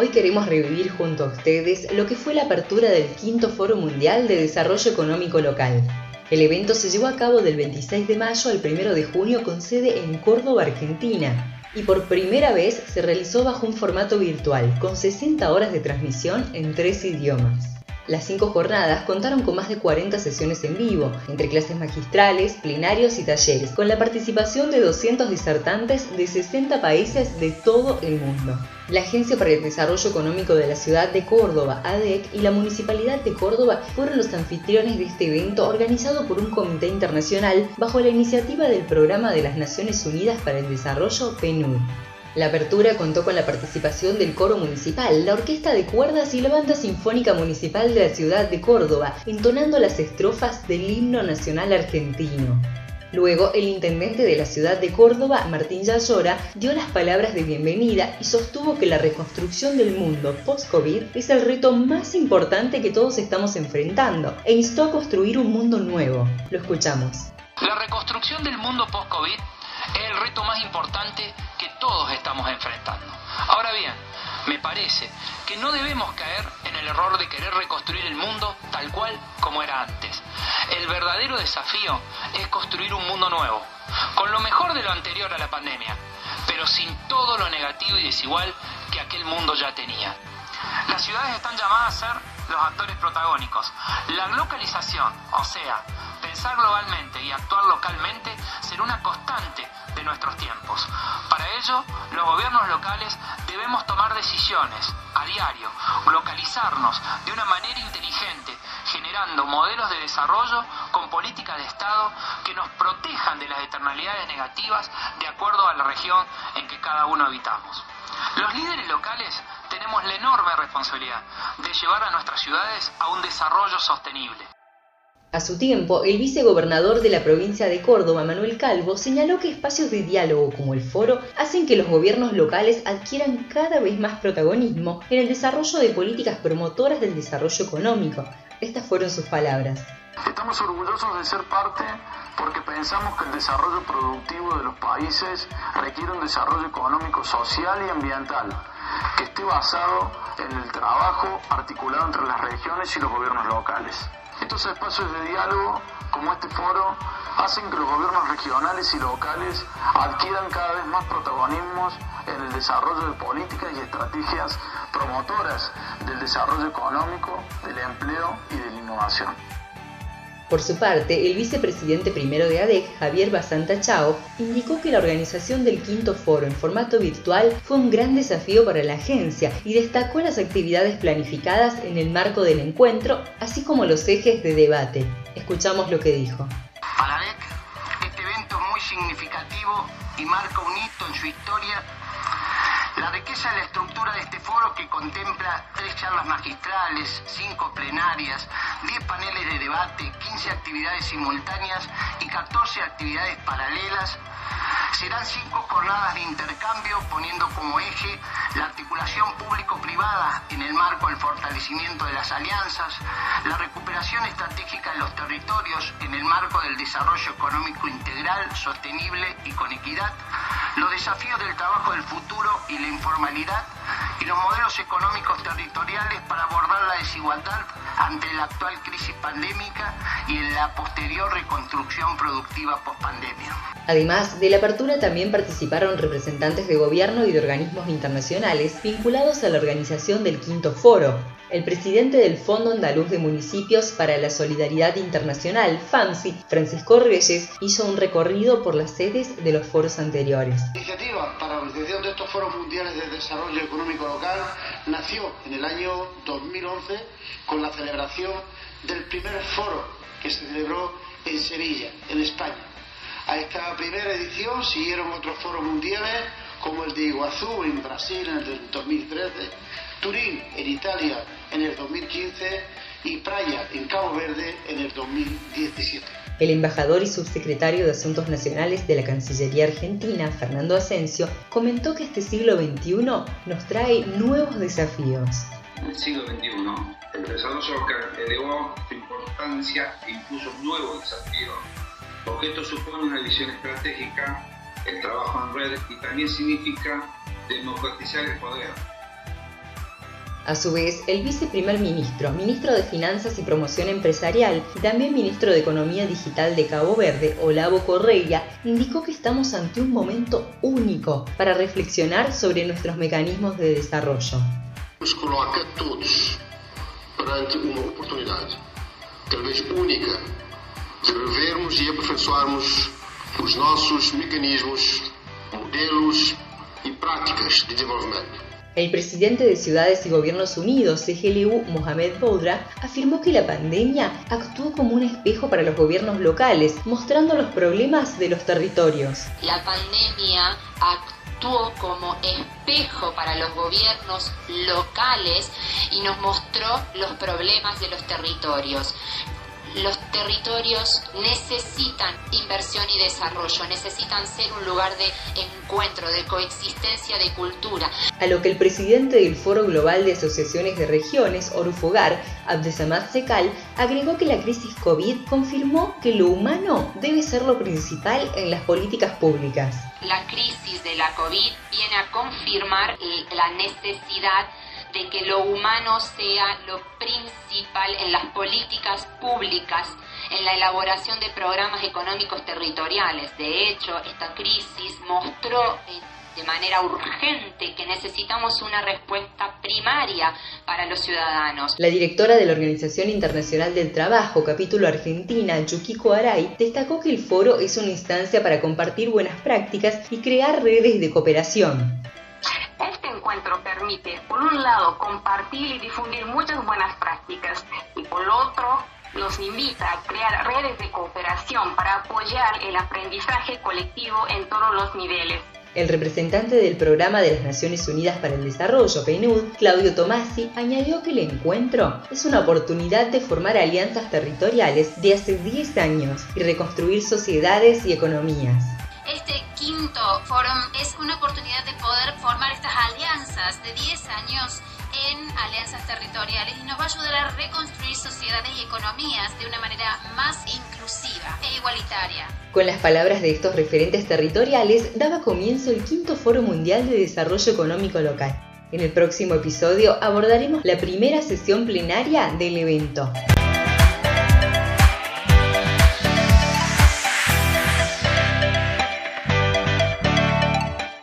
Hoy queremos revivir junto a ustedes lo que fue la apertura del quinto Foro Mundial de Desarrollo Económico Local. El evento se llevó a cabo del 26 de mayo al 1 de junio con sede en Córdoba, Argentina, y por primera vez se realizó bajo un formato virtual, con 60 horas de transmisión en tres idiomas. Las cinco jornadas contaron con más de 40 sesiones en vivo, entre clases magistrales, plenarios y talleres, con la participación de 200 disertantes de 60 países de todo el mundo. La Agencia para el Desarrollo Económico de la Ciudad de Córdoba, ADEC, y la Municipalidad de Córdoba fueron los anfitriones de este evento organizado por un comité internacional bajo la iniciativa del Programa de las Naciones Unidas para el Desarrollo, PNUD. La apertura contó con la participación del coro municipal, la orquesta de cuerdas y la banda sinfónica municipal de la ciudad de Córdoba, entonando las estrofas del himno nacional argentino. Luego, el intendente de la ciudad de Córdoba, Martín Yallora, dio las palabras de bienvenida y sostuvo que la reconstrucción del mundo post-COVID es el reto más importante que todos estamos enfrentando e instó a construir un mundo nuevo. Lo escuchamos. La reconstrucción del mundo post-COVID es el reto más importante que todos estamos enfrentando. Ahora bien, me parece que no debemos caer en el error de querer reconstruir el mundo tal cual como era antes. El verdadero desafío es construir un mundo nuevo, con lo mejor de lo anterior a la pandemia, pero sin todo lo negativo y desigual que aquel mundo ya tenía. Las ciudades están llamadas a ser los actores protagónicos. La localización, o sea, pensar globalmente y actuar localmente, será una constante de nuestros tiempos. Para ello, los gobiernos locales debemos tomar decisiones a diario, localizarnos de una manera inteligente, generando modelos de desarrollo con políticas de Estado que nos protejan de las externalidades negativas de acuerdo a la región en que cada uno habitamos. Los líderes locales tenemos la enorme responsabilidad de llevar a nuestras ciudades a un desarrollo sostenible. A su tiempo, el vicegobernador de la provincia de Córdoba, Manuel Calvo, señaló que espacios de diálogo como el foro hacen que los gobiernos locales adquieran cada vez más protagonismo en el desarrollo de políticas promotoras del desarrollo económico. Estas fueron sus palabras. Estamos orgullosos de ser parte porque pensamos que el desarrollo productivo de los países requiere un desarrollo económico, social y ambiental que esté basado en el trabajo articulado entre las regiones y los gobiernos locales. Estos espacios de diálogo, como este foro, hacen que los gobiernos regionales y locales adquieran cada vez más protagonismos en el desarrollo de políticas y estrategias promotoras del desarrollo económico, del empleo y de la innovación. Por su parte, el vicepresidente primero de ADEC, Javier Basanta Chao, indicó que la organización del quinto foro en formato virtual fue un gran desafío para la agencia y destacó las actividades planificadas en el marco del encuentro, así como los ejes de debate. Escuchamos lo que dijo. Para ADEC, este evento es muy significativo y marca un hito en su historia la riqueza de la estructura de este foro que contempla tres charlas magistrales, cinco plenarias, diez paneles de debate, 15 actividades simultáneas y 14 actividades paralelas Serán cinco jornadas de intercambio poniendo como eje la articulación público-privada en el marco del fortalecimiento de las alianzas, la recuperación estratégica de los territorios en el marco del desarrollo económico integral, sostenible y con equidad, los desafíos del trabajo del futuro y la informalidad y los modelos económicos territoriales para abordar la desigualdad ante la actual crisis pandémica y en la posterior reconstrucción productiva post-pandemia. Además de la apertura también participaron representantes de gobierno y de organismos internacionales vinculados a la organización del Quinto Foro, el presidente del Fondo Andaluz de Municipios para la Solidaridad Internacional, FAMSI, Francisco Reyes, hizo un recorrido por las sedes de los foros anteriores. La iniciativa para la organización de estos foros mundiales de desarrollo económico local nació en el año 2011 con la celebración del primer foro que se celebró en Sevilla, en España. A esta primera edición siguieron otros foros mundiales como el de Iguazú en Brasil en el 2013, Turín en Italia en el 2015 y Praia en Cabo Verde en el 2017. El embajador y subsecretario de Asuntos Nacionales de la Cancillería Argentina, Fernando Asensio, comentó que este siglo XXI nos trae nuevos desafíos. En el siglo XXI, el desarrollo elevó su importancia e impuso nuevos desafíos porque esto supone una visión estratégica, el trabajo en red y también significa democratizar el poder. A su vez, el viceprimer ministro, ministro de Finanzas y Promoción Empresarial y también ministro de Economía Digital de Cabo Verde, Olavo Correia, indicó que estamos ante un momento único para reflexionar sobre nuestros mecanismos de desarrollo. Nos coloca todos perante una oportunidad, tal vez única, de revermos y aperfeiçoarmos los nuestros mecanismos, modelos y prácticas de desarrollo. El presidente de Ciudades y Gobiernos Unidos, CGLU, Mohamed Boudra, afirmó que la pandemia actuó como un espejo para los gobiernos locales, mostrando los problemas de los territorios. La pandemia actuó como espejo para los gobiernos locales y nos mostró los problemas de los territorios los territorios necesitan inversión y desarrollo, necesitan ser un lugar de encuentro, de coexistencia de cultura. A lo que el presidente del Foro Global de Asociaciones de Regiones, Orufogar, Abdesamad Sekal, agregó que la crisis COVID confirmó que lo humano debe ser lo principal en las políticas públicas. La crisis de la COVID viene a confirmar la necesidad de que lo humano sea lo principal en las políticas públicas, en la elaboración de programas económicos territoriales. De hecho, esta crisis mostró eh, de manera urgente que necesitamos una respuesta primaria para los ciudadanos. La directora de la Organización Internacional del Trabajo, capítulo Argentina, Yukiko Arai, destacó que el foro es una instancia para compartir buenas prácticas y crear redes de cooperación encuentro permite, por un lado, compartir y difundir muchas buenas prácticas y por otro, nos invita a crear redes de cooperación para apoyar el aprendizaje colectivo en todos los niveles. El representante del Programa de las Naciones Unidas para el Desarrollo, PNUD, Claudio Tomasi, añadió que el encuentro es una oportunidad de formar alianzas territoriales de hace 10 años y reconstruir sociedades y economías. Este quinto foro es una oportunidad de poder de 10 años en alianzas territoriales y nos va a ayudar a reconstruir sociedades y economías de una manera más inclusiva e igualitaria. Con las palabras de estos referentes territoriales, daba comienzo el quinto Foro Mundial de Desarrollo Económico Local. En el próximo episodio abordaremos la primera sesión plenaria del evento.